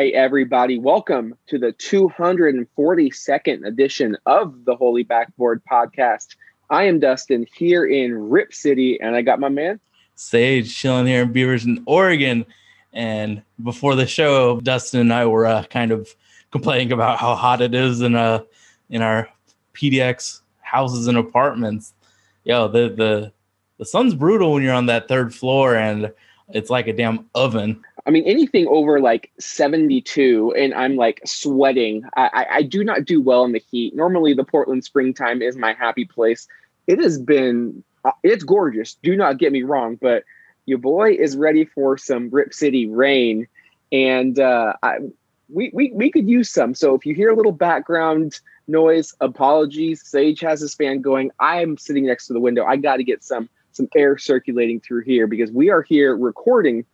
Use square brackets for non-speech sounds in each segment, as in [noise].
right, everybody, welcome to the 242nd edition of the Holy Backboard Podcast. I am Dustin here in Rip City, and I got my man. Sage chilling here in Beaverton, Oregon. And before the show, Dustin and I were uh, kind of complaining about how hot it is in uh in our PDX houses and apartments. Yo, the the the sun's brutal when you're on that third floor, and it's like a damn oven. I mean, anything over like 72, and I'm like sweating. I, I, I do not do well in the heat. Normally, the Portland springtime is my happy place. It has been, uh, it's gorgeous. Do not get me wrong, but your boy is ready for some Rip City rain, and uh, I, we, we we could use some. So if you hear a little background noise, apologies. Sage has his fan going. I'm sitting next to the window. I got to get some some air circulating through here because we are here recording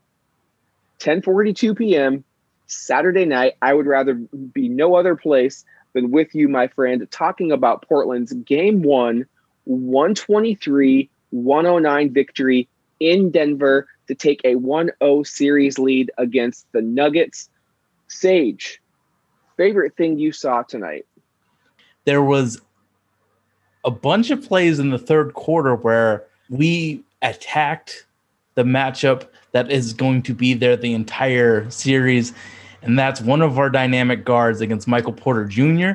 10:42 p.m. Saturday night. I would rather be no other place than with you, my friend, talking about Portland's game one, 123 109 victory in Denver to take a 1 0 series lead against the Nuggets. Sage, favorite thing you saw tonight? There was a bunch of plays in the third quarter where we attacked the matchup that is going to be there the entire series. And that's one of our dynamic guards against Michael Porter Jr.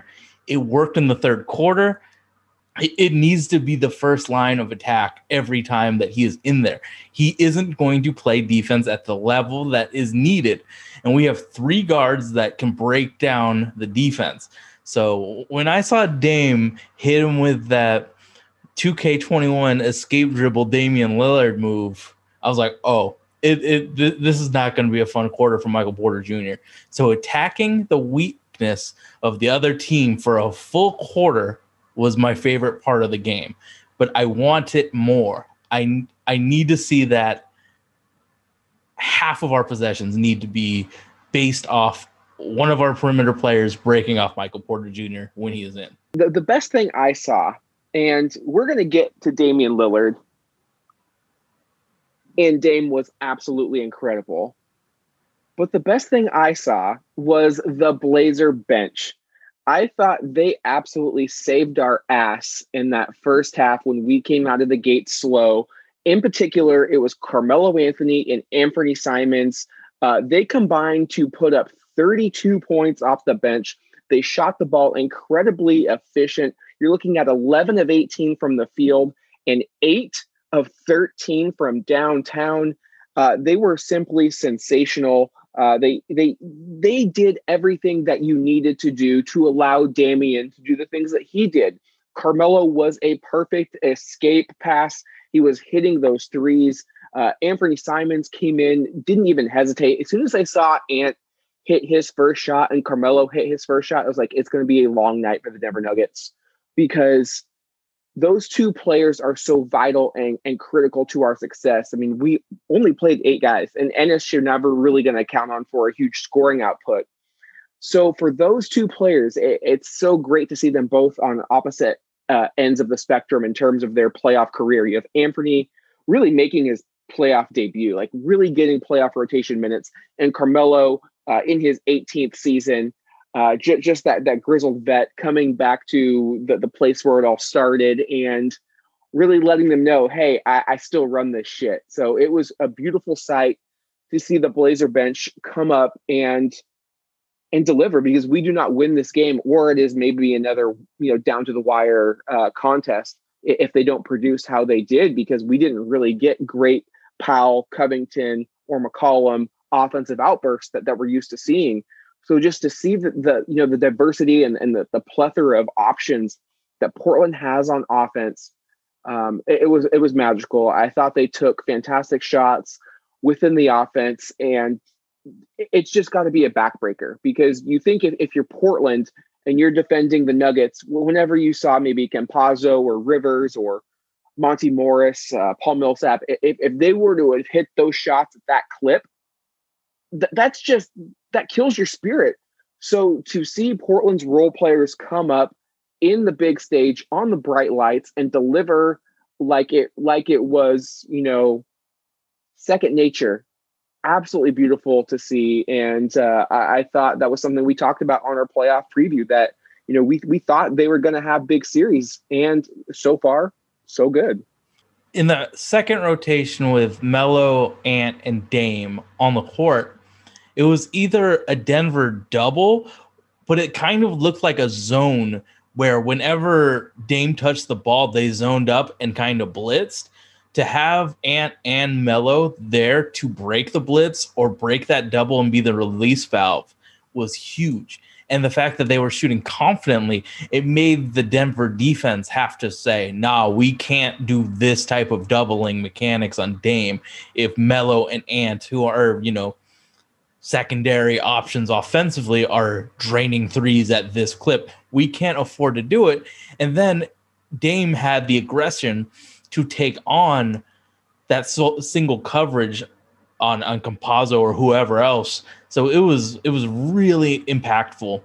It worked in the third quarter. It, needs to be the first line of attack every time that he is in there. He isn't going to play defense at the level that is needed. And we have three guards that can break down the defense. So when I saw Dame hit him with that 2K21 escape dribble Damian Lillard move, I was like, oh, it, it th- this is not going to be a fun quarter for Michael Porter Jr. So attacking the weakness of the other team for a full quarter was my favorite part of the game. But I want it more. I I need to see that half of our possessions need to be based off one of our perimeter players breaking off Michael Porter Jr. when he is in. The, the best thing I saw, and we're going to get to Damian Lillard, and Dame was absolutely incredible. But the best thing I saw was the Blazer bench. I thought they absolutely saved our ass in that first half when we came out of the gate slow. In particular, it was Carmelo Anthony and Anfernee Simons. Uh, they combined to put up 32 points off the bench. They shot the ball incredibly efficient. You're looking at 11 of 18 from the field and eight of 13 from downtown. Uh, they were simply sensational. Uh, they they they did everything that you needed to do to allow Damian to do the things that he did. Carmelo was a perfect escape pass. He was hitting those threes. Uh, Anfernee Simons came in, didn't even hesitate. As soon as I saw Ant hit his first shot and Carmelo hit his first shot, I was like, it's going to be a long night for the Denver Nuggets because those two players are so vital and, and critical to our success. I mean, we only played eight guys, and Enes you're never really going to count on for a huge scoring output. So for those two players, it, it's so great to see them both on opposite uh, ends of the spectrum in terms of their playoff career. You have Anfernee really making his playoff debut, like really getting playoff rotation minutes, and Carmelo uh, in his 18th season uh, j- just that that grizzled vet coming back to the, the place where it all started and really letting them know, hey, I, I still run this shit. So it was a beautiful sight to see the Blazer bench come up and and deliver because we do not win this game, or it is maybe another you know down to the wire uh, contest if they don't produce how they did because we didn't really get great Powell, Covington, or McCollum offensive outbursts that, that we're used to seeing. So just to see the, the you know the diversity and, and the, the plethora of options that Portland has on offense, um, it, it, was it was magical. I thought they took fantastic shots within the offense, and it's just got to be a backbreaker because you think if, if you're Portland and you're defending the Nuggets, whenever you saw maybe Campazzo or Rivers or Monte Morris, uh, Paul Millsap, if, if they were to have hit those shots at that clip, th- that's just that kills your spirit. So to see Portland's role players come up in the big stage on the bright lights and deliver like it like it was, you know, second nature. Absolutely beautiful to see, and uh, I, I thought that was something we talked about on our playoff preview. That you know we we thought they were going to have big series, and so far, so good. in the second rotation with Melo, Ant, and Dame on the court, it was either a Denver double, but it kind of looked like a zone where whenever Dame touched the ball, they zoned up and kind of blitzed. To have Ant and Melo there to break the blitz or break that double and be the release valve was huge. And the fact that they were shooting confidently, it made the Denver defense have to say, nah, we can't do this type of doubling mechanics on Dame if Melo and Ant, who are, you know, secondary options offensively, are draining threes at this clip. We can't afford to do it. And then Dame had the aggression to take on that so- single coverage on on Campazzo or whoever else. So it was it was really impactful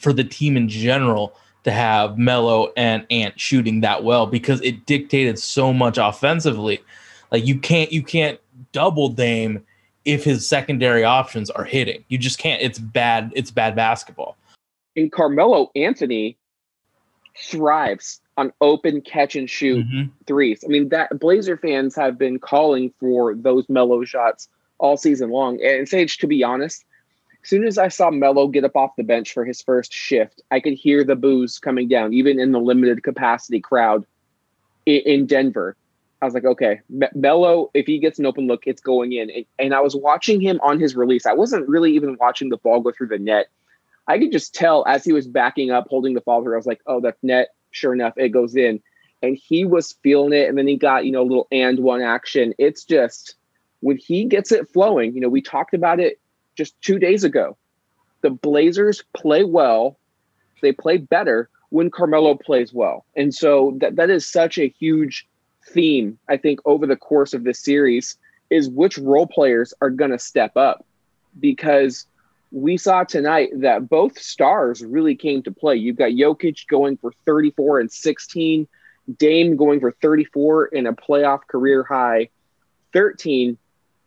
for the team in general to have Melo and Ant shooting that well because it dictated so much offensively. Like you can't you can't double Dame if his secondary options are hitting. You just can't. It's bad. It's bad basketball. And Carmelo Anthony thrives on open catch and shoot Mhm. threes. I mean, that Blazer fans have been calling for those Melo shots all season long. And Sage, to be honest, as soon as I saw Melo get up off the bench for his first shift, I could hear the boos coming down, even in the limited capacity crowd in Denver. I was like, okay, Me- Melo, if he gets an open look, it's going in. And, and I was watching him on his release. I wasn't really even watching the ball go through the net. I could just tell as he was backing up, holding the follow through. I was like, oh, that's net. Sure enough, it goes in. And he was feeling it. And then he got, you know, a little and one action. It's just when he gets it flowing, you know, we talked about it just two days ago. The Blazers play well, they play better when Carmelo plays well. And so that, that is such a huge theme, I think, over the course of this series is which role players are going to step up because we saw tonight that both stars really came to play. You've got Jokic going for 34 and 16, Dame going for 34 in a playoff career high 13.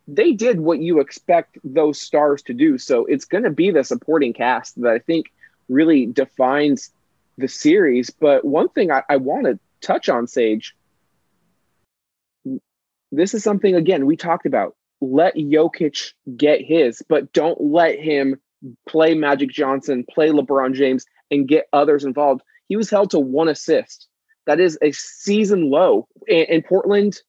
They did what you expect those stars to do. So it's going to be the supporting cast that I think really defines the series. But one thing I, I want to touch on, Sage, this is something, again, we talked about. Let Jokic get his, but don't let him play Magic Johnson, play LeBron James, and get others involved. He was held to one assist. That is a season low. In, in Portland,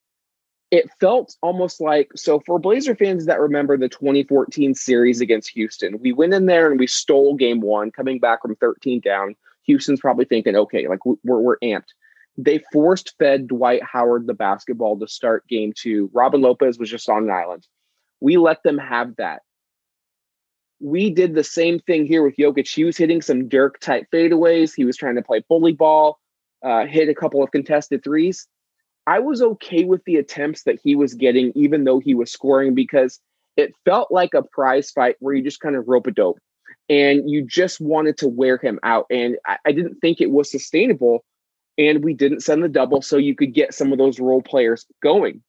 it felt almost like so for Blazer fans that remember the 2014 series against Houston, we went in there and we stole game one, coming back from 13 down. Houston's probably thinking, okay, like we're, we're amped. They forced fed Dwight Howard the basketball to start game two. Robin Lopez was just on an island. We let them have that. We did the same thing here with Jokic. He was hitting some Dirk type fadeaways. He was trying to play bully ball, uh, hit a couple of contested threes. I was okay with the attempts that he was getting, even though he was scoring, because it felt like a prize fight where you just kind of rope a dope and you just wanted to wear him out. And I, I didn't think it was sustainable. And we didn't send the double so you could get some of those role players going.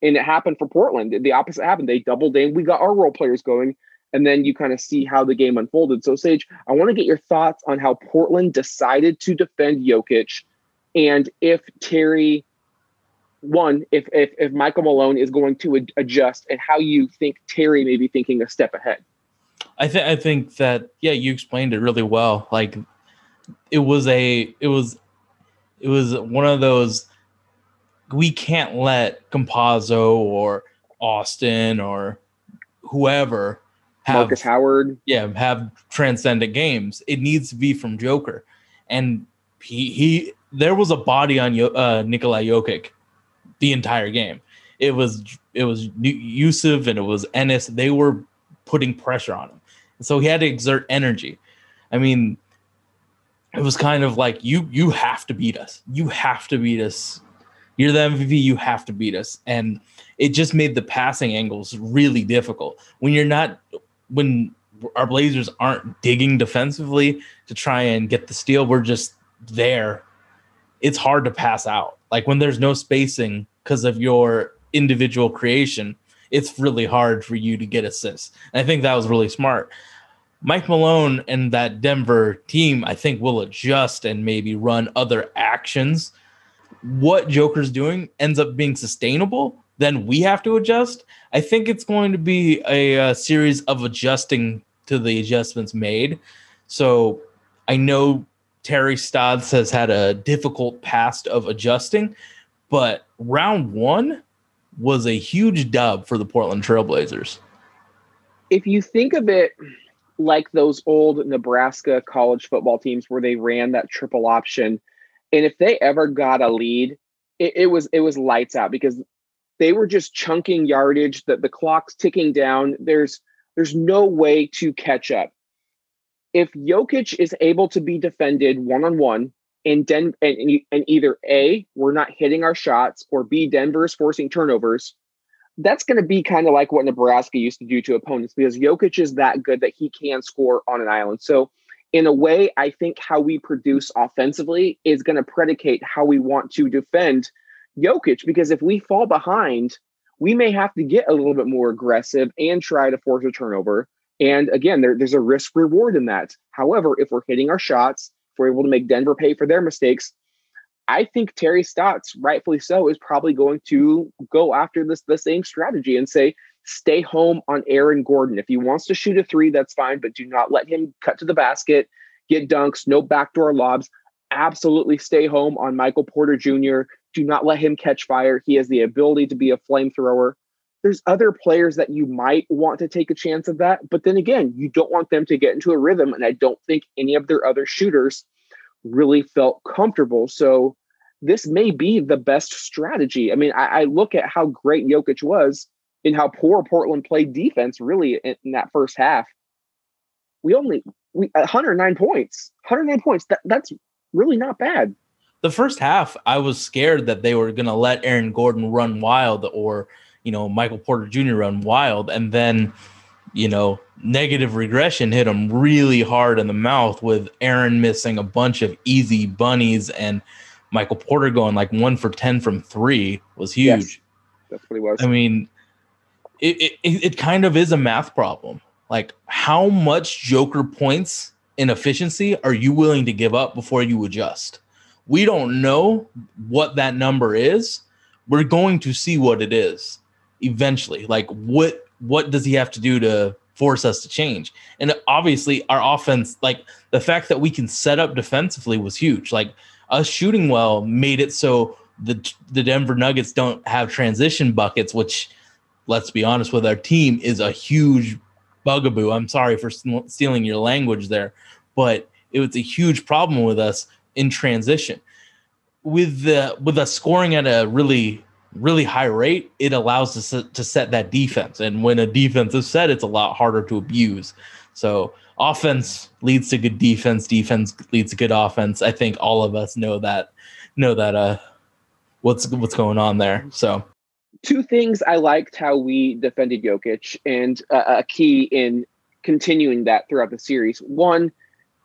And it happened for Portland. The opposite happened. They doubled in. We got our role players going. And then you kind of see how the game unfolded. So, Sage, I want to get your thoughts on how Portland decided to defend Jokic and if Terry one if if, if Michael Malone is going to ad- adjust and how you think Terry may be thinking a step ahead. I think I think that yeah, you explained it really well. Like it was a it was it was one of those we can't let Campazzo or Austin or whoever have Markus Howard, yeah have transcendent games. It needs to be from Joker, and he he there was a body on Yo- uh, Nikolai Jokic the entire game. It was it was Jusuf and it was Enes. They were putting pressure on him, so he had to exert energy. I mean, it was kind of like you you have to beat us. You have to beat us You're the MVP. You have to beat us. And it just made the passing angles really difficult. When you're not, when our Blazers aren't digging defensively to try and get the steal, we're just there. It's hard to pass out. Like when there's no spacing because of your individual creation, it's really hard for you to get assists. And I think that was really smart. Mike Malone and that Denver team, I think, will adjust and maybe run other actions. What Joker's doing ends up being sustainable, then we have to adjust. I think it's going to be a, a series of adjusting to the adjustments made. So I know Terry Stotts has had a difficult past of adjusting, but round one was a huge dub for the Portland Trailblazers. If you think of it like those old Nebraska college football teams where they ran that triple option, and if they ever got a lead, it, it was it was lights out because they were just chunking yardage. That the clock's ticking down. There's there's no way to catch up. If Jokic is able to be defended one on one, and Den and, and either A, we're not hitting our shots, or B, Denver is forcing turnovers, that's going to be kind of like what Nebraska used to do to opponents because Jokic is that good that he can score on an island. So, in a way, I think how we produce offensively is going to predicate how we want to defend Jokic because if we fall behind, we may have to get a little bit more aggressive and try to force a turnover. And again, there, there's a risk reward in that. However, if we're hitting our shots, if we're able to make Denver pay for their mistakes, I think Terry Stotts, rightfully so, is probably going to go after this the same strategy and say, stay home on Aaron Gordon. If he wants to shoot a three, that's fine, but do not let him cut to the basket, get dunks, no backdoor lobs. Absolutely stay home on Michael Porter Jr. Do not let him catch fire. He has the ability to be a flamethrower. There's other players that you might want to take a chance of that, but then again, you don't want them to get into a rhythm. And I don't think any of their other shooters really felt comfortable. So this may be the best strategy. I mean, I, I look at how great Jokic was and how poor Portland played defense really in, in that first half. We only we 109 points, 109 points. That that's really not bad. The first half, I was scared that they were going to let Aaron Gordon run wild or you know Michael Porter Jr. run wild, and then you know negative regression hit him really hard in the mouth with Aaron missing a bunch of easy bunnies and Michael Porter going like one for 10 from three was huge. Yes, that's what he was. I mean, it, it, it kind of is a math problem. Like, how much Joker points in efficiency are you willing to give up before you adjust? We don't know what that number is. We're going to see what it is eventually. Like, what what does he have to do to force us to change? And obviously, our offense, like the fact that we can set up defensively was huge. Like us shooting well made it so the the Denver Nuggets don't have transition buckets, which let's be honest with our team is a huge bugaboo. I'm sorry for stealing your language there, but it was a huge problem with us in transition. With the with us scoring at a really really high rate, it allows us to, set that defense. And when a defense is set, it's a lot harder to abuse. So offense leads to good defense, defense leads to good offense. I think all of us know that know that uh what's what's going on there. So two things I liked how we defended Jokic and uh, a key in continuing that throughout the series. One,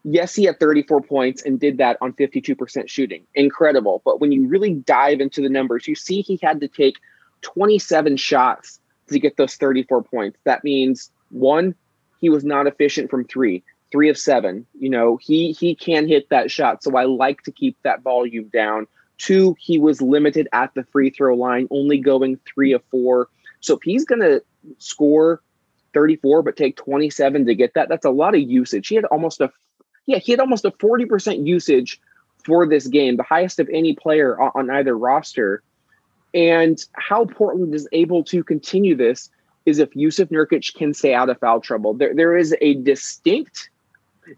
yes, he had 34 points and did that on 52% shooting. Incredible. But when you really dive into the numbers, you see he had to take 27 shots to get those 34 points. That means one, he was not efficient from three, three of seven. You know, he he can hit that shot. So I like to keep that volume down. Two, he was limited at the free throw line, only going three of four. So if he's gonna score 34 but take 27 to get that, that's a lot of usage. He had almost a yeah, he had almost a 40% usage for this game, the highest of any player on, on either roster. And how Portland is able to continue this is if Jusuf Nurkic can stay out of foul trouble. There, there is a distinct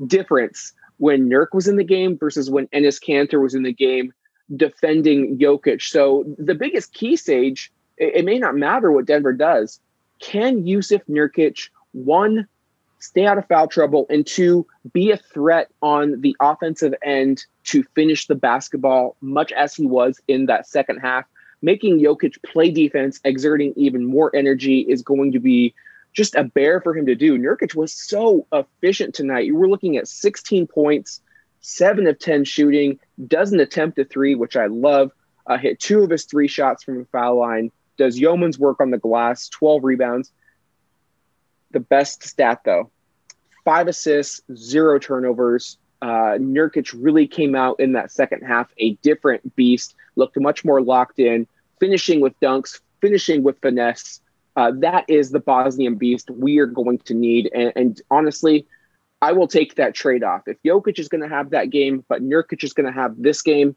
difference when Nurk was in the game versus when Enes Kanter was in the game defending Jokic. So the biggest key stage, it, it may not matter what Denver does. Can Jusuf Nurkic, one, stay out of foul trouble, and two, be a threat on the offensive end to finish the basketball, much as he was in that second half? making Jokic play defense, exerting even more energy is going to be just a bear for him to do. Nurkic was so efficient tonight. You were looking at 16 points, seven of 10 shooting, doesn't attempt a three, which I love. Uh, hit two of his three shots from the foul line, does yeoman's work on the glass, 12 rebounds. The best stat, though five assists, zero turnovers. Uh, Nurkic really came out in that second half a different beast, looked much more locked in, finishing with dunks, finishing with finesse. Uh, that is the Bosnian beast we are going to need. And, and honestly, I will take that trade off. If Jokic is going to have that game, but Nurkic is going to have this game,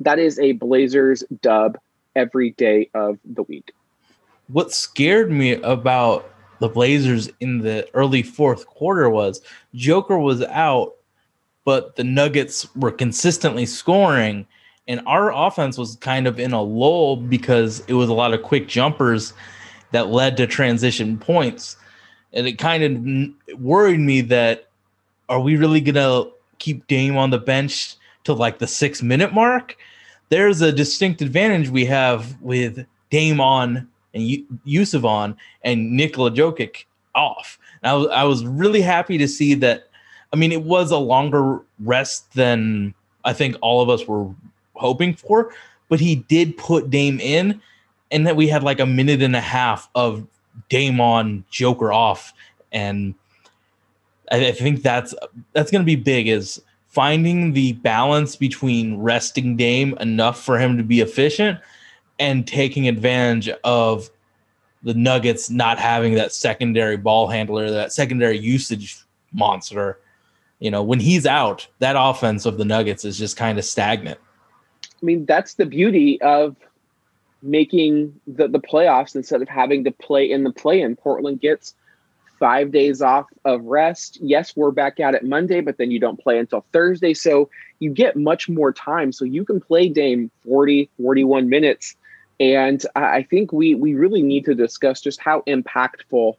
that is a Blazers dub every day of the week. What scared me about the Blazers in the early fourth quarter was Joker was out, but the Nuggets were consistently scoring. And our offense was kind of in a lull because it was a lot of quick jumpers that led to transition points. And it kind of worried me that are we really going to keep Dame on the bench to like the six minute mark? There's a distinct advantage we have with Dame on and Jusuf on and Nikola Jokic off. And I was, I was really happy to see that. I mean, it was a longer rest than I think all of us were hoping for, but he did put Dame in, and that we had like a minute and a half of Dame on, Joker off, and I, I think that's that's going to be big. Is finding the balance between resting Dame enough for him to be efficient and taking advantage of the Nuggets not having that secondary ball handler, that secondary usage monster. You know, when he's out, that offense of the Nuggets is just kind of stagnant. I mean, that's the beauty of making the, the playoffs instead of having to play in the play in. Portland gets five days off of rest. Yes, we're back out at Monday, but then you don't play until Thursday. So you get much more time. So you can play Dame 40, 41 minutes and I think we we really need to discuss just how impactful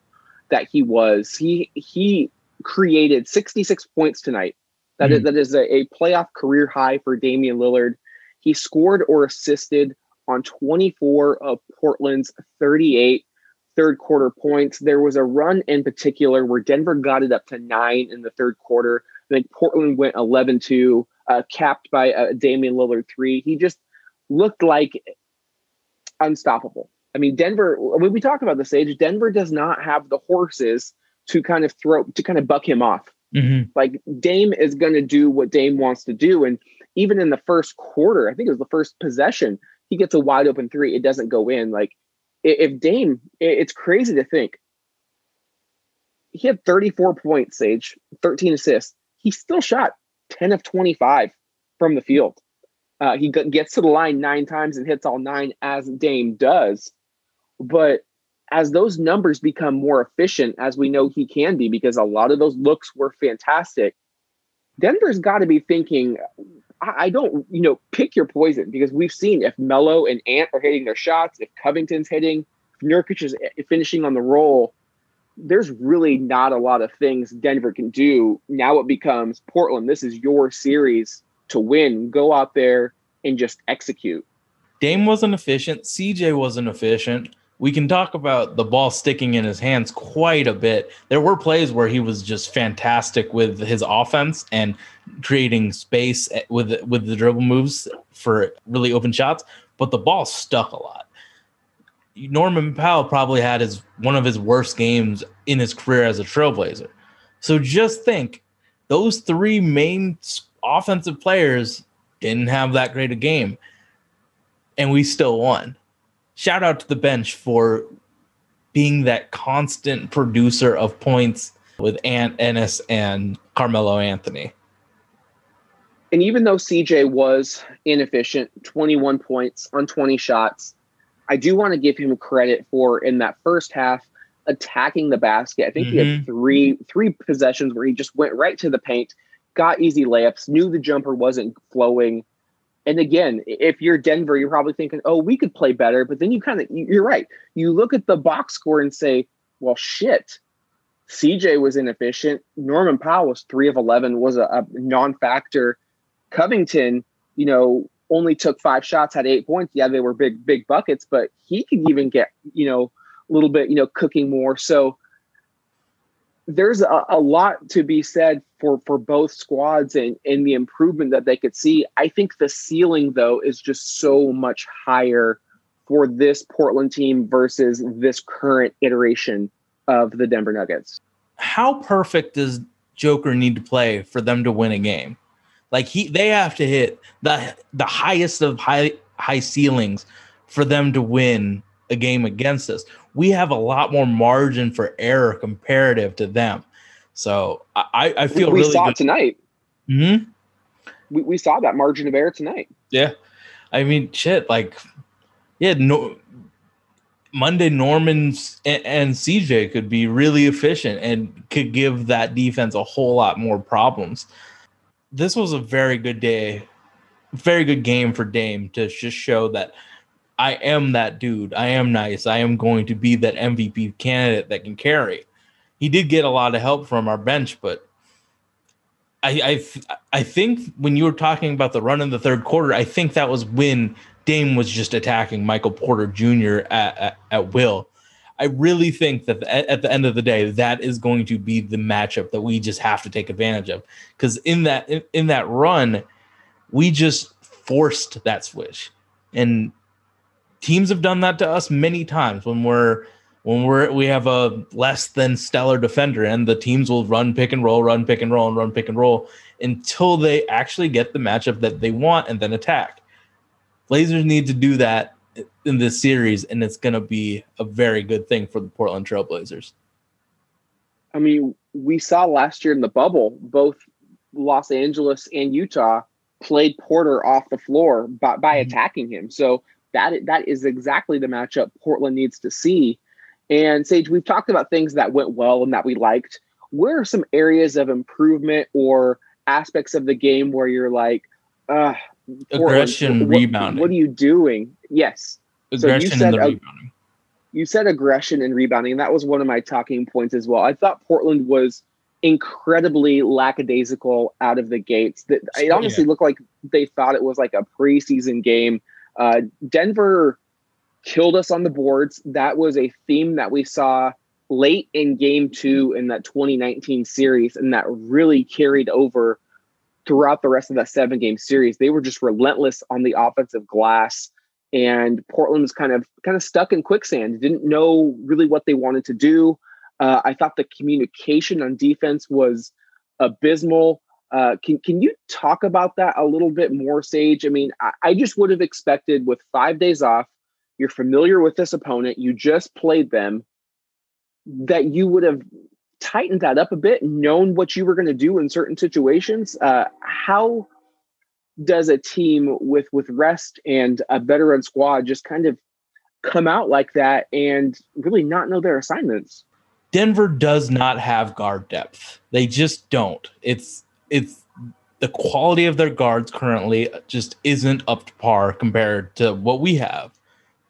that he was. He he created 66 points tonight. That mm. is, that is a, a playoff career high for Damian Lillard. He scored or assisted on 24 of Portland's 38 third quarter points. There was a run in particular where Denver got it up to nine in the third quarter. I think Portland went 11 2, uh, capped by a Damian Lillard three. He just looked like unstoppable. I mean, Denver, when we talk about this age, Denver does not have the horses to kind of throw, to kind of buck him off. Mm-hmm. Like Dame is going to do what Dame wants to do. And even in the first quarter, I think it was the first possession, he gets a wide open three. It doesn't go in. Like if Dame, it's crazy to think he had 34 points, Sage, 13 assists. He still shot 10 of 25 from the field. Uh, he gets to the line nine times and hits all nine, as Dame does. But as those numbers become more efficient, as we know he can be, because a lot of those looks were fantastic, Denver's got to be thinking, I don't, you know, pick your poison because we've seen if Melo and Ant are hitting their shots, if Covington's hitting, if Nurkic is eh, finishing on the roll, there's really not a lot of things Denver can do. Now it becomes Portland. This is your series to win, go out there and just execute. Dame wasn't efficient. CJ wasn't efficient. We can talk about the ball sticking in his hands quite a bit. There were plays where he was just fantastic with his offense and creating space with with the dribble moves for really open shots, but the ball stuck a lot. Norman Powell probably had his one of his worst games in his career as a Trailblazer. So just think, those three main offensive players didn't have that great a game, and we still won. Shout out to the bench for being that constant producer of points with Ant Enes and Carmelo Anthony. And even though CJ was inefficient, 21 points on 20 shots, I do want to give him credit for in that first half attacking the basket. I think mm-hmm. he had mm-hmm. three three possessions where he just went right to the paint, got easy layups, knew the jumper wasn't flowing. And again, if you're Denver, you're probably thinking, oh, we could play better. But then you kind of, you're right. You look at the box score and say, well, shit. CJ was inefficient. Norman Powell was three of 11, was a, a non factor. Covington, you know, only took five shots, had eight points. Yeah, they were big, big buckets, but he could even get, you know, a little bit, you know, cooking more. So there's a, a lot to be said for for both squads and, and the improvement that they could see. I think the ceiling though is just so much higher for this Portland team versus this current iteration of the Denver Nuggets. How perfect does Joker need to play for them to win a game? Like he they have to hit the the highest of high high ceilings for them to win a game against us. We have a lot more margin for error comparative to them. So I, I feel we, we really saw good. tonight. hmm We, we saw that margin of error tonight. Yeah. I mean, shit, like, yeah, no, Monday Norman's and, and CJ could be really efficient and could give that defense a whole lot more problems. This was a very good day, very good game for Dame to just show that I am that dude. I am nice. I am going to be that MVP candidate that can carry. He did get a lot of help from our bench, but I I, I think when you were talking about the run in the third quarter, I think that was when Dame was just attacking Michael Porter Jr. at, at, at will. I really think that at the end of the day, that is going to be the matchup that we just have to take advantage of. Because in that in, in that run, we just forced that switch, and teams have done that to us many times when we're when we're we have a less than stellar defender and the teams will run pick and roll run pick and roll and run pick and roll until they actually get the matchup that they want and then attack blazers need to do that in this series and it's going to be a very good thing for the portland trailblazers I mean, we saw last year in the bubble, both Los Angeles and Utah played Porter off the floor by, by Mhm. attacking him. So that that is exactly the matchup Portland needs to see. And Sage, we've talked about things that went well and that we liked. Where are some areas of improvement or aspects of the game where you're like, uh, Aggression, rebounding. What are you doing? Yes. So you said in the a- rebounding you said aggression and rebounding, and that was one of my talking points as well. I thought Portland was incredibly lackadaisical out of the gates. That it Yeah. honestly looked like they thought it was like a preseason game. Uh, Denver killed us on the boards. That was a theme that we saw late in game two in that 2019 series, and that really carried over throughout the rest of that seven game series. They were just relentless on the offensive glass and Portland was kind of kind of stuck in quicksand. Didn't know really what they wanted to do. Uh, I thought the communication on defense was abysmal. Uh, can can you talk about that a little bit more, Sage? I mean, I, I just would have expected with five days off, you're familiar with this opponent, you just played them, that you would have tightened that up a bit, known what you were going to do in certain situations. Uh, how does a team with with rest and a veteran squad just kind of come out like that and really not know their assignments? Denver does not have guard depth. They just don't. It's it's the quality of their guards currently just isn't up to par compared to what we have.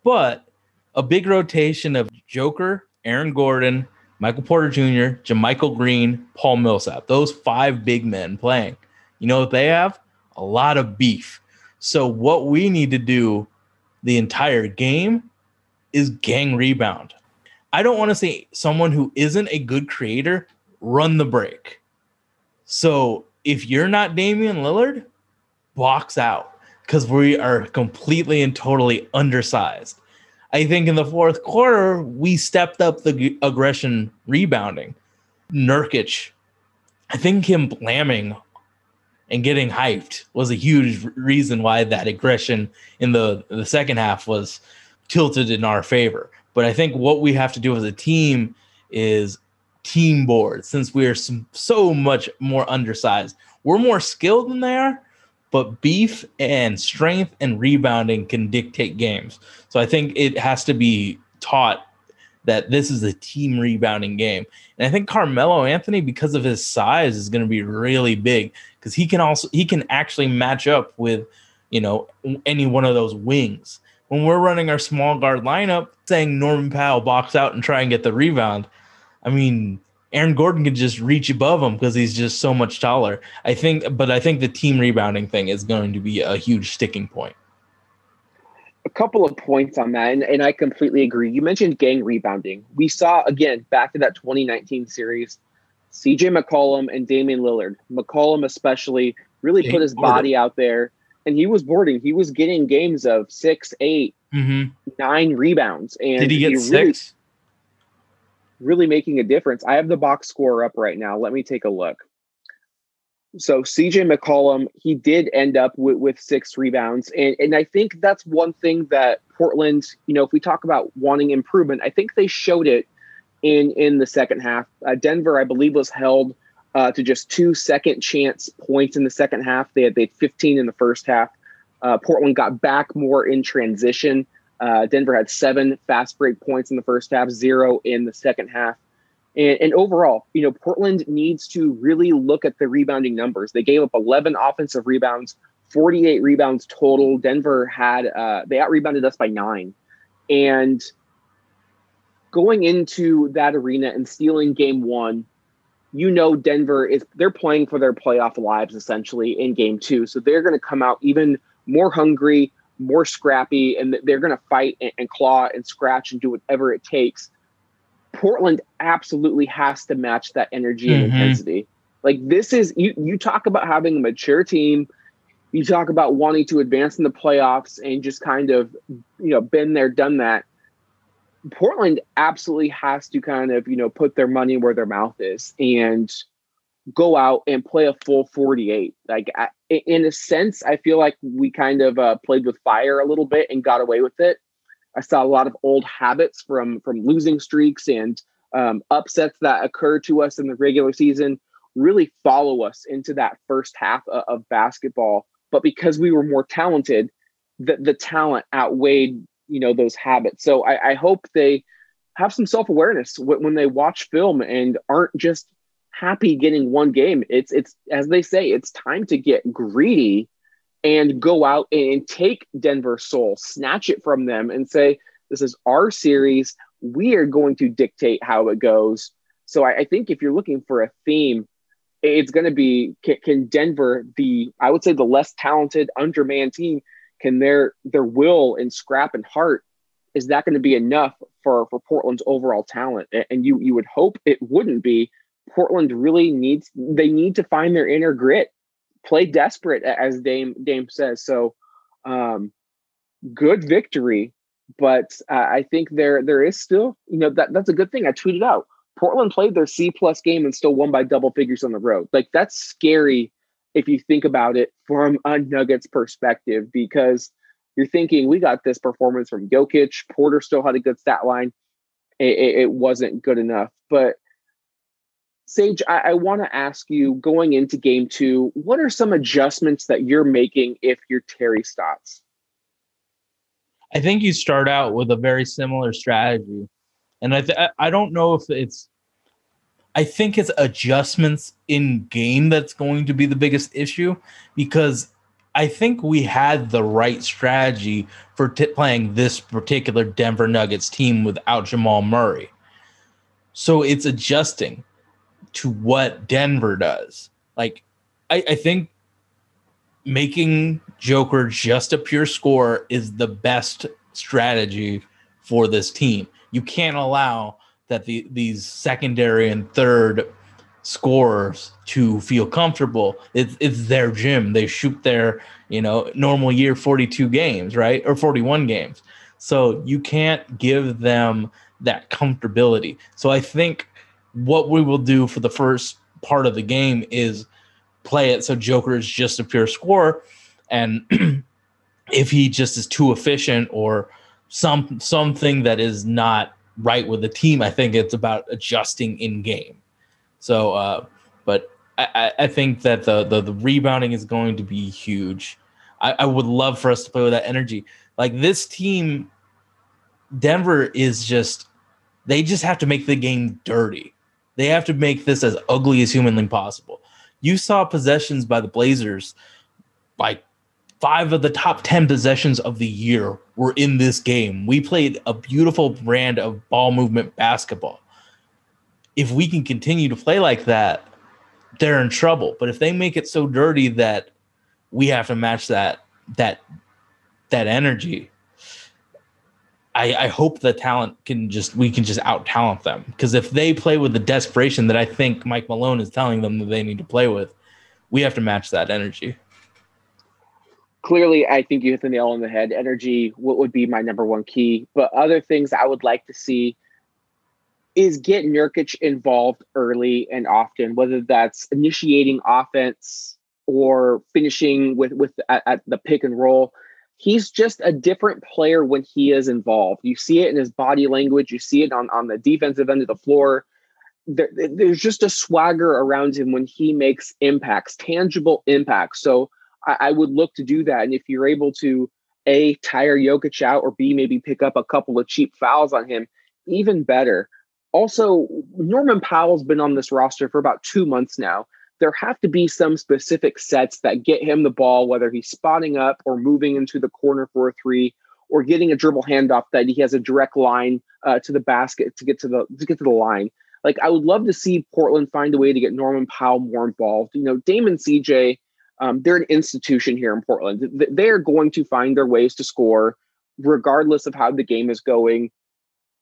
But a big rotation of Joker, Aaron Gordon, Michael Porter Jr., JaMychal Green, Paul Millsap. Those five big men playing. You know what they have? A lot of beef. So what we need to do the entire game is gang rebound. I don't want to say someone who isn't a good creator run the break. So if you're not Damian Lillard, box out because we are completely and totally undersized. I think in the fourth quarter, we stepped up the g- aggression rebounding. Nurkic, I think him blamming and getting hyped was a huge reason why that aggression in the, the second half was tilted in our favor. But I think what we have to do as a team is team board since we are so much more undersized. We're more skilled than they are, but beef and strength and rebounding can dictate games. So I think it has to be taught that this is a team rebounding game. And I think Carmelo Anthony, because of his size, is going to be really big because he can also he can actually match up with you know any one of those wings. When we're running our small guard lineup, saying Norman Powell box out and try and get the rebound, I mean Aaron Gordon could just reach above him because he's just so much taller. I think, but I think the team rebounding thing is going to be a huge sticking point. a couple of points on that, and, and I completely agree. You mentioned gang rebounding. We saw again back to that 2019 series, CJ McCollum and Damian Lillard. McCollum especially really put his body out there, and he was boarding. He was getting games of six, eight, Mm-hmm. nine rebounds, and Did he get really, six? Really making a difference. I have the box score up right now. Let me take a look. So CJ McCollum, he did end up with, with six rebounds. And, and I think that's one thing that Portland, you know, if we talk about wanting improvement, I think they showed it in in the second half. Uh, Denver, I believe, was held uh, to just two second chance points in the second half. They had, they had 15 in the first half. Uh, Portland got back more in transition. Uh, Denver had seven fast break points in the first half, zero in the second half. And, and overall, you know, Portland needs to really look at the rebounding numbers. They gave up 11 offensive rebounds, 48 rebounds total. Denver had, uh, they out rebounded us by nine. And going into that arena and stealing game one, you know, Denver is, they're playing for their playoff lives essentially in game two. So they're going to come out even more hungry, more scrappy, and they're going to fight and, and claw and scratch and do whatever it takes. Portland absolutely has to match that energy and Mhm. intensity. Like this is you you talk about having a mature team, you talk about wanting to advance in the playoffs and just kind of, you know, been there, done that. Portland absolutely has to kind of, you know, put their money where their mouth is and go out and play a full 48. Like I, in a sense, I feel like we kind of uh, played with fire a little bit and got away with it. I saw a lot of old habits from from losing streaks and um, upsets that occur to us in the regular season really follow us into that first half of, of basketball. But because we were more talented, the, the talent outweighed you know those habits. So I, I hope they have some self awareness when, when they watch film and aren't just happy getting one game. It's it's as they say, it's time to get greedy and go out and take Denver's soul, snatch it from them, and say, "This is our series. We are going to dictate how it goes." So I, I think if you're looking for a theme, it's going to be can, can Denver, the I would say the less talented, undermanned team, can their their will and scrap and heart is that going to be enough for for Portland's overall talent? And you you would hope it wouldn't be. Portland really needs they need to find their inner grit, play desperate as Dame Dame says. So, um, good victory, but uh, I think there there is still you know that that's a good thing. I tweeted out Portland played their C plus game and still won by double figures on the road. Like that's scary if you think about it from a Nuggets perspective because you're thinking we got this performance from Jokic. Porter still had a good stat line. It, it, it wasn't good enough, but Sage, I, I want to ask you going into game two, what are some adjustments that you're making if you're Terry Stotts? I think you start out with a very similar strategy, and I th- I- don't know if it's. I think it's adjustments in game that's going to be the biggest issue because I think we had the right strategy for t- playing this particular Denver Nuggets team without Jamal Murray. So it's adjusting to what Denver does. Like, I, I think making Joker just a pure scorer is the best strategy for this team. You can't allow that the these secondary and third scorers to feel comfortable. It's it's their gym. They shoot their, you know, normal year 42 games, right? Or 41 games. So you can't give them that comfortability. So I think what we will do for the first part of the game is play it so Joker is just a pure scorer and [clears throat] if he just is too efficient or some something that is not right with the team, I think it's about adjusting in game. So, uh, but I, I- think that the, the the rebounding is going to be huge. I, I would love for us to play with that energy. Like this team, Denver is just they just have to make the game dirty. They have to make this as ugly as humanly possible. You saw possessions by the Blazers, like five of the top 10 possessions of the year were in this game. We played a beautiful brand of ball movement basketball. if we can continue to play like that, they're in trouble. But if they make it so dirty that we have to match that that that energy, I, I hope the talent can just we can just out talent them because if they play with the desperation that I think Mike Malone is telling them that they need to play with, we have to match that energy. clearly I think you hit the nail on the head. Energy what would be my number one key. But other things I would like to see is get Nurkic involved early and often, whether that's initiating offense or finishing with with at, at the pick and roll. He's just a different player when he is involved. You see it in his body language. You see it on, on the defensive end of the floor. There, there's just a swagger around him when he makes impacts, tangible impacts. So I, I would look to do that. And if you're able to a tire Jokic out or b maybe pick up a couple of cheap fouls on him, even better. Also, Norman Powell's been on this roster for about two months now. There have to be some specific sets that get him the ball, whether he's spotting up or moving into the corner for a three, or getting a dribble handoff that he has a direct line uh, to the basket to get to the to get to the line. Like I would love to see Portland find a way to get Norman Powell more involved. You know, Damon CJ, um, they're an institution here in Portland. They are going to find their ways to score, regardless of how the game is going.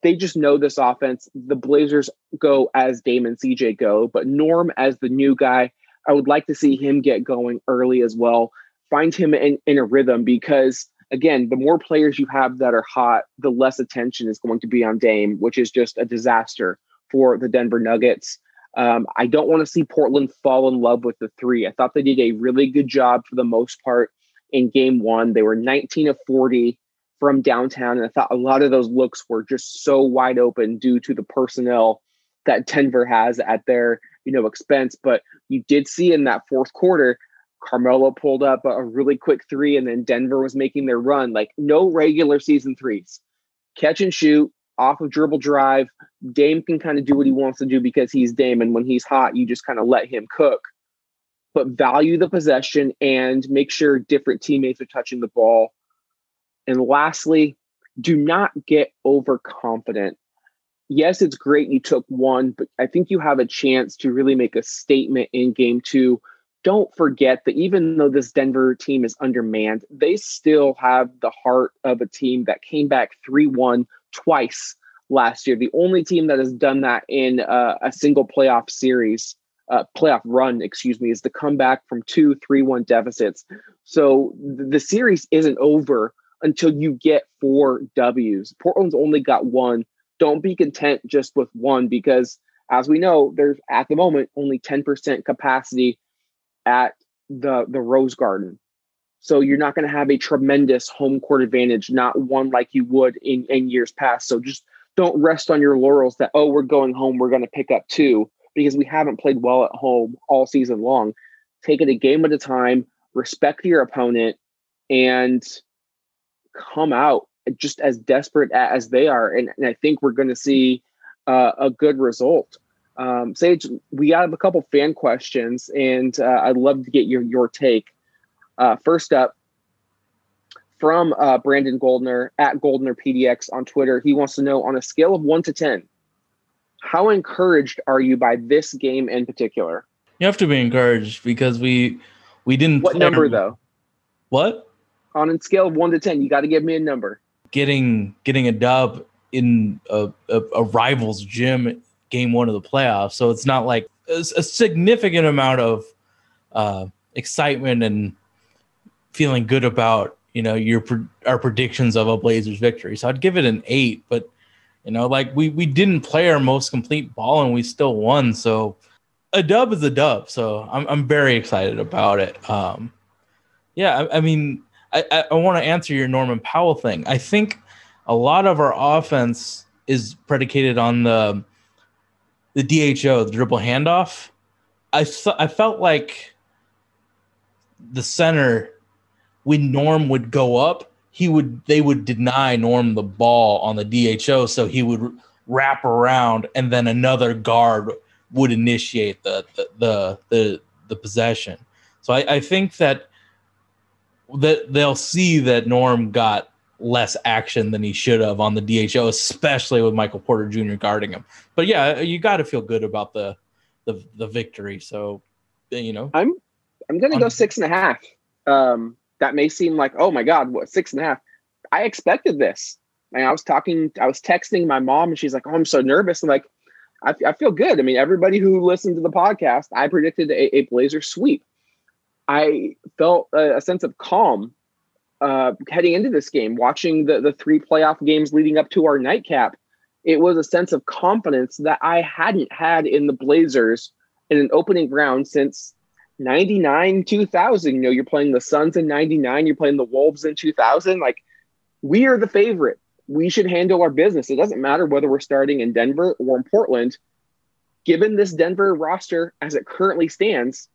They just know this offense. The Blazers go as Dame and CJ go, but Norm as the new guy, I would like to see him get going early as well. Find him in, in a rhythm because again, the more players you have that are hot, the less attention is going to be on Dame, which is just a disaster for the Denver Nuggets. Um, I don't want to see Portland fall in love with the three. I thought they did a really good job for the most part in game one. They were 19 of 40 from downtown. And I thought a lot of those looks were just so wide open due to the personnel that Denver has at their, you know, expense. But you did see in that fourth quarter, Carmelo pulled up a, really quick three, and then Denver was making their run. Like no regular season threes. Catch and shoot off of dribble drive. Dame can kind of do what he wants to do because he's Dame. And when he's hot, you just kind of let him cook. But value the possession and make sure different teammates are touching the ball. And lastly, do not get overconfident. Yes, it's great you took one, but I think you have a chance to really make a statement in game two. Don't forget that even though this Denver team is undermanned, they still have the heart of a team that came back 3 1 twice last year. The only team that has done that in uh, a single playoff series, uh, playoff run, excuse me, is the comeback from two 3 1 deficits. So th- the series isn't over until you get four W's. Portland's only got one. Don't be content just with one because, as we know, there's at the moment only 10% capacity at the the Rose Garden. So you're not going to have a tremendous home court advantage, not one like you would in, in years past. So just don't rest on your laurels that, oh, we're going home, we're going to pick up two, because we haven't played well at home all season long. Take it a game at a time, respect your opponent, and come out just as desperate as they are. And, and I think we're going to see uh, a good result. Um, Sage, we have a couple fan questions, and uh, I'd love to get your your take. Uh, first up, from uh, Brandon Goldner at Goldner PDX on Twitter, he wants to know on a scale of one to ten, how encouraged are you by this game in particular? You have to be encouraged because we we didn't. What number our- though? What? On a scale of one to ten, you got to give me a number. Getting getting a dub in a, a, a rival's gym game one of the playoffs, so it's not like a, significant amount of uh, excitement and feeling good about you know your our predictions of a Blazers victory. So I'd give it an eight, but you know, like we we didn't play our most complete ball and we still won. So a dub is a dub. So I'm I'm very excited about it. Um, yeah, I, I mean, I I, want to answer your Norman Powell thing. I think a lot of our offense is predicated on the the DHO, the dribble handoff. I I felt like the center when Norm would go up, he would they would deny Norm the ball on the DHO, so he would wrap around, and then another guard would initiate the the the the, the possession. So I, I think that that they'll see that Norm got less action than he should have on the DHO, especially with Michael Porter Jr. guarding him. But yeah, you got to feel good about the the the victory. So you know, I'm I'm gonna go Um, six and a half. Um, that may seem like oh my god, what six and a half? I expected this. And I was talking, I was texting my mom, and she's like, "Oh, I'm so nervous." I'm like, I, I feel good. I mean, everybody who listened to the podcast, I predicted a, a Blazer sweep. I felt a, a sense of calm uh, heading into this game, watching the the three playoff games leading up to our nightcap. It was a sense of confidence that I hadn't had in the Blazers in an opening round since 99 2000 you know you're playing the suns in 99 you're playing the wolves in 2000 like we are the favorite. We should handle our business. It doesn't matter whether we're starting in denver or in portland. Given this denver roster as it currently stands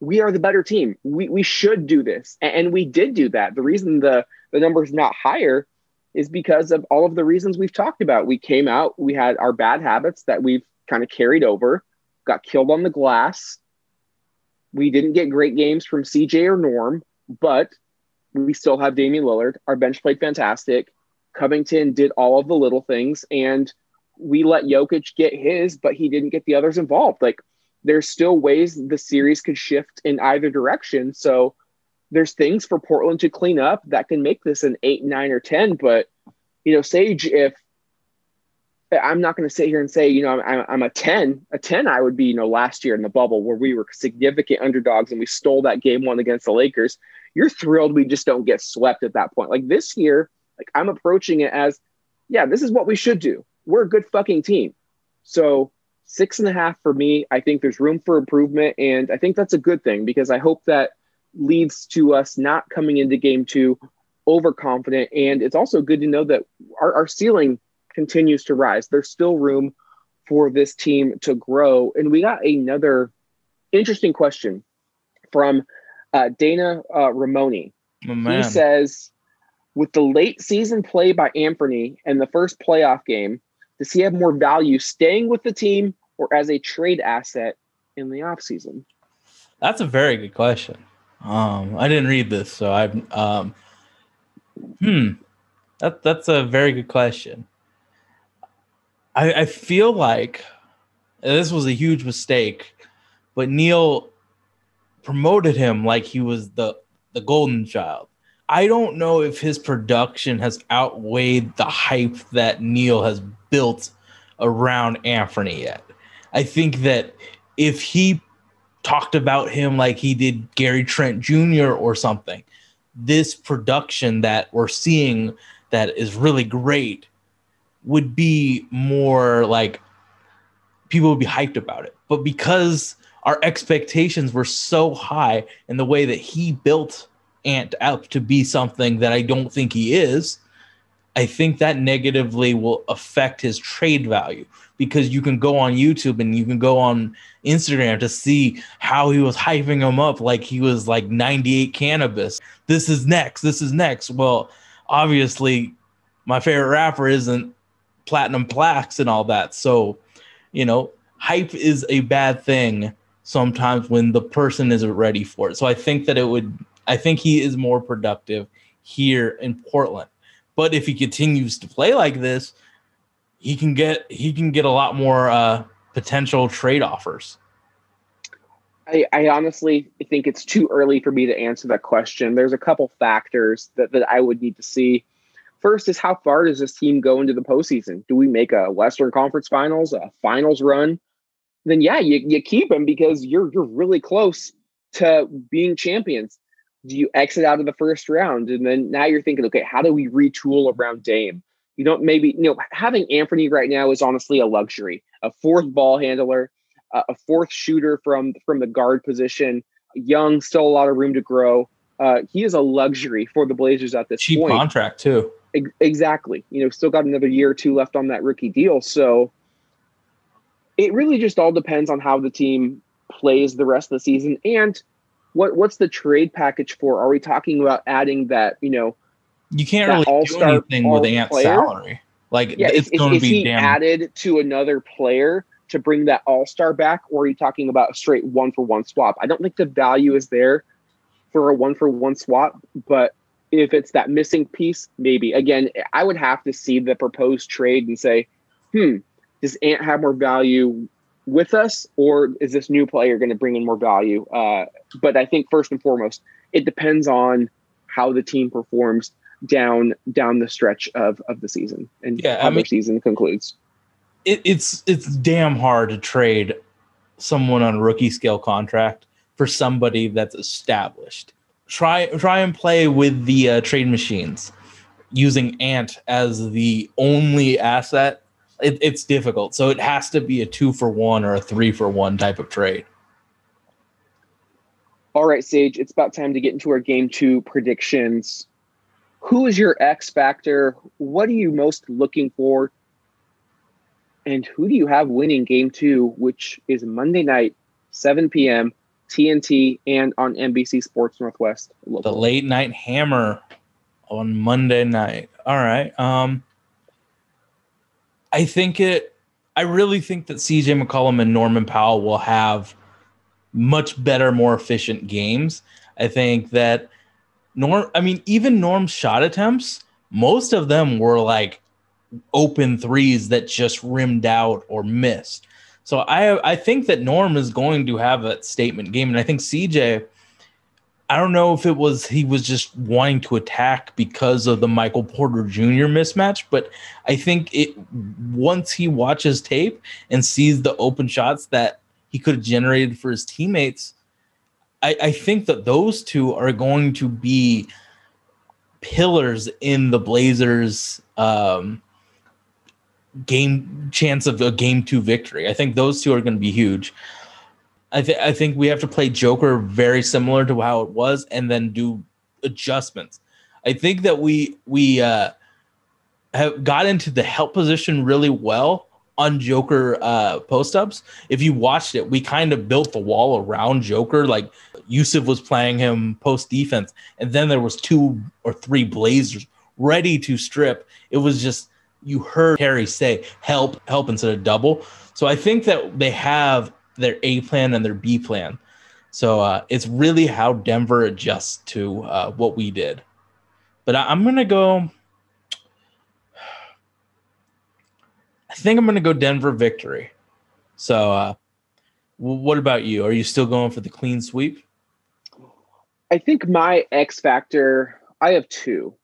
we are the better team we, we should do this and, we did do that the reason the the number's not higher is because of all of the reasons we've talked about we came out we had our bad habits that we've kind of carried over got killed on the glass we didn't get great games from CJ or Norm, but we still have Damian Lillard. Our bench played fantastic. Covington did all of the little things, and we let Jokic get his, but he didn't get the others involved. Like there's still ways the series could shift in either direction. So there's things for Portland to clean up that can make this an eight, nine, or ten. But you know, Sage, if I'm not going to sit here and say, you know, I'm, I'm a 10. A 10, I would be, you know, last year in the bubble where we were significant underdogs and we stole that game one against the Lakers. You're thrilled we just don't get swept at that point. Like this year, like I'm approaching it as, yeah, this is what we should do. We're a good fucking team. So six and a half for me. I think there's room for improvement. And I think that's a good thing because I hope that leads to us not coming into game two overconfident. And it's also good to know that our, our ceiling continues to rise. There's still room for this team to grow. And we got another interesting question from uh, Dana uh, Ramoni. my He says, with the late season play by Anthony and the first playoff game, does he have more value staying with the team or as a trade asset in the offseason? That's a very good question. Um, I didn't read this, so I um, hmm, that that's a very good question. I, I feel like this was a huge mistake, but Neil promoted him like he was the the golden child. I don't know if his production has outweighed the hype that Neil has built around Anthony yet. I think that if he talked about him like he did Gary Trent Jr. or something, this production that we're seeing that is really great would be more like people would be hyped about it. But because our expectations were so high in the way that he built Ant up to be something that I don't think he is, I think that negatively will affect his trade value because you can go on YouTube and you can go on Instagram to see how he was hyping him up like he was like 98 cannabis. This is next. This is next. Well, obviously, my favorite rapper isn't platinum plaques and all that. So, you know, hype is a bad thing sometimes when the person isn't ready for it. So I think that it would, I think he is more productive here in Portland. But if he continues to play like this, he can get he can get a lot more uh, potential trade offers. I, I honestly think it's too early for me to answer that question. There's a couple factors that, that I would need to see. First is how far does this team go into the postseason? Do we make a Western Conference Finals, a Finals run? Then yeah, you, you keep him because you're you're really close to being champions. Do you exit out of the first round and then now you're thinking, okay, how do we retool around Dame? You don't maybe you know having Anthony right now is honestly a luxury. A fourth ball handler, a a fourth shooter from from the guard position, young, still a lot of room to grow. Uh, he is a luxury for the Blazers at this Cheap point. contract too. Ex- exactly. You know, still got another year or two left on that rookie deal. So it really just all depends on how the team plays the rest of the season and what what's the trade package for? Are we talking about adding that, you know, You can't really do anything with all Ant's player? salary. Like yeah, it's is, is, going to is be he damn. added to another player to bring that all-star back, or are you talking about a straight one for one swap? I don't think the value is there for a one for one swap, but If it's that missing piece, maybe. Again, I would have to see the proposed trade and say, hmm, does Ant have more value with us, or is this new player going to bring in more value? Uh, but I think first and foremost, it depends on how the team performs down down the stretch of of the season and Yeah, I how mean- the season concludes. it, it's it's damn hard to trade someone on a rookie scale contract for somebody that's established. Try try and play with the uh, trade machines using Ant as the only asset. It, it's difficult, so it has to be a two for one or a three for one type of trade. All right, Sage, it's about time to get into our game two predictions. Who is your X factor? What are you most looking for? And who do you have winning game two, which is Monday night, 7 p.m., TNT, and on NBC Sports Northwest? The late night hammer on Monday night. All right. Um, I think it. I really think that CJ McCollum and Norman Powell will have much better, more efficient games. I think that Norm. I mean, even Norm's shot attempts, most of them were like open threes that just rimmed out or missed. So I I think that Norm is going to have a statement game, and I think CJ. I don't know if it was he was just wanting to attack because of the Michael Porter Jr. mismatch, but I think it once he watches tape and sees the open shots that he could have generated for his teammates, I, I think that those two are going to be pillars in the Blazers' um, game chance of a game two victory. I think those two are going to be huge. I, th- I think we have to play Joker very similar to how it was, and then do adjustments. I think that we we uh, have got into the help position really well on Joker uh, post ups. If you watched it, we kind of built the wall around Joker. Like Jusuf was playing him post defense, and then there was two or three Blazers ready to strip. It was just you heard Harry say help, help instead of double. So I think that they have their A plan and their B plan. So uh, it's really how Denver adjusts to uh, what we did. But I, I'm gonna go. I think I'm gonna go Denver victory. So, uh, w- what about you? Are you still going for the clean sweep? I think my X factor, I have two.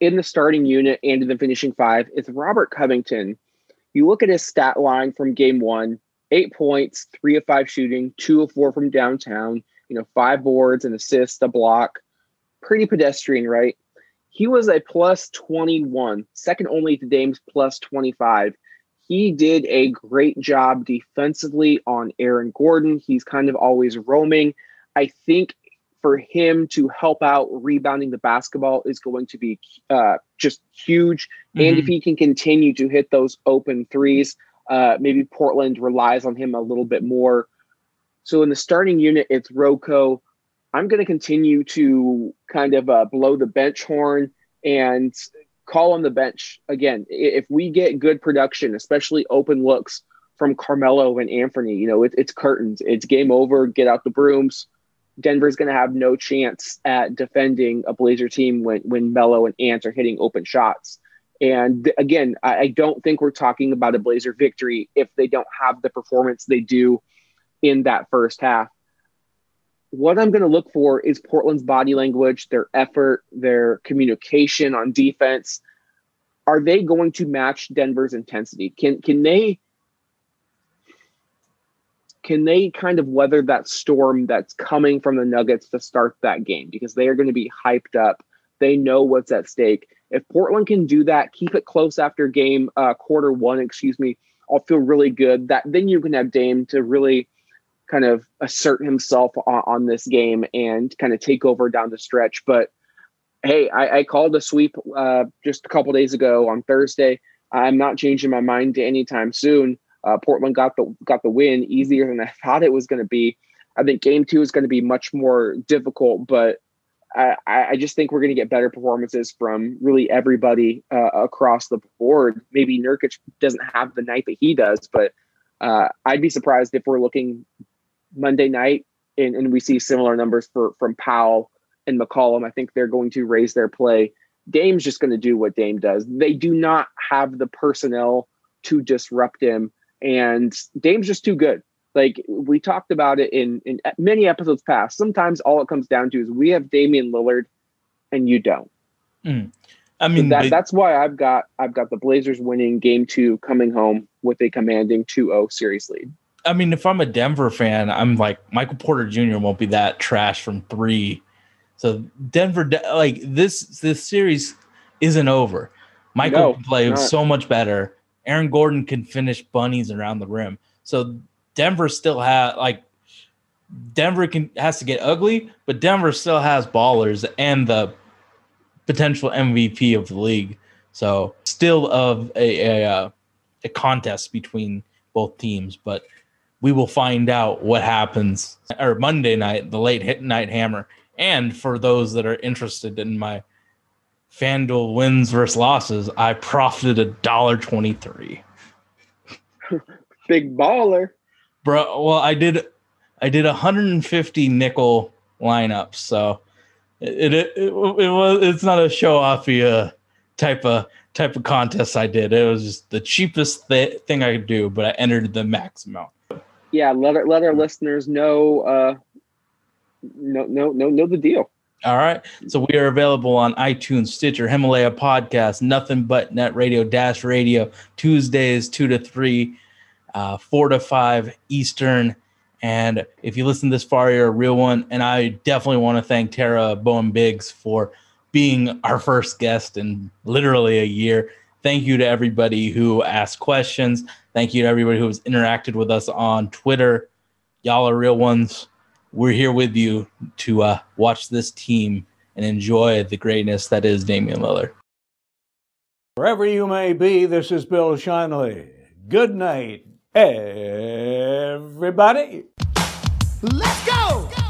In the starting unit and in the finishing five, it's Robert Covington. You look at his stat line from game one eight points, three of five shooting, two of four from downtown, you know, five boards, an assist, a block. Pretty pedestrian, right? He was a plus 21, second only to Dame's plus 25. He did a great job defensively on Aaron Gordon. He's kind of always roaming. I think for him to help out rebounding the basketball is going to be uh, just huge. And if he can continue to hit those open threes, uh, maybe Portland relies on him a little bit more. So in the starting unit, it's RoCo. I'm going to continue to kind of uh, blow the bench horn and call on the bench again. If we get good production, especially open looks from Carmelo and Anthony, you know, it, it's curtains. It's game over. Get out the brooms. Denver's going to have no chance at defending a Blazer team when when Melo and Ant are hitting open shots. And again, I, I don't think we're talking about a Blazer victory if they don't have the performance they do in that first half. What I'm going to look for is Portland's body language, their effort, their communication on defense. Are they going to match Denver's intensity? Can can they can they kind of weather that storm that's coming from the Nuggets to start that game? Because they are going to be hyped up. They know what's at stake. If Portland can do that, keep it close after game uh, quarter one, excuse me, I'll feel really good. That then you can have Dame to really kind of assert himself on, on this game and kind of take over down the stretch. But hey, I, I called a sweep uh, just a couple days ago on Thursday. I'm not changing my mind anytime soon. Uh, Portland got the got the win easier than I thought it was going to be. I think game two is going to be much more difficult, but I, I just think we're going to get better performances from really everybody uh, across the board. Maybe Nurkic doesn't have the night that he does, but uh, I'd be surprised if we're looking Monday night and, and we see similar numbers for from Powell and McCollum. I think they're going to raise their play. Dame's just going to do what Dame does. They do not have the personnel to disrupt him, and Dame's just too good. Like we talked about it in in many episodes past. Sometimes all it comes down to is we have Damian Lillard, and you don't. Mm. I mean, So that, that's why I've got I've got the Blazers winning game two, coming home with a commanding 2-0 series lead. I mean, if I'm a Denver fan, I'm like Michael Porter Jr. won't be that trash from three. So Denver, like this, this series isn't over. Michael No, can play so much better. Aaron Gordon can finish bunnies around the rim. So Denver still has like Denver can has to get ugly, but Denver still has ballers and the potential MVP of the league. So still of a a, uh, a contest between both teams, but we will find out what happens or Monday night, the late hit night hammer. And for those that are interested in my FanDuel wins versus losses, I profited a dollar twenty three. Big baller. Bro, well, I did I did 150 nickel lineups, so it it, it, it was it's not a show offy uh, type of type of contest I did. It was just the cheapest th- thing I could do, but I entered the max amount. Yeah, let our, let our listeners know uh no no no know the deal. All right. So we are available on iTunes, Stitcher, Himalaya Podcast, Nothing But Net Radio, Dash Radio, Tuesdays, 2 to 3, uh, 4 to 5 Eastern. And if you listen this far, you're a real one. And I definitely want to thank Tara Bowen Biggs for being our first guest in literally a year. Thank you to everybody who asked questions. Thank you to everybody who has interacted with us on Twitter. Y'all are real ones we're here with you to uh, watch this team and enjoy the greatness that is Damian Lillard. Wherever you may be, this is Bill Shinley. Good night, everybody. Let's go!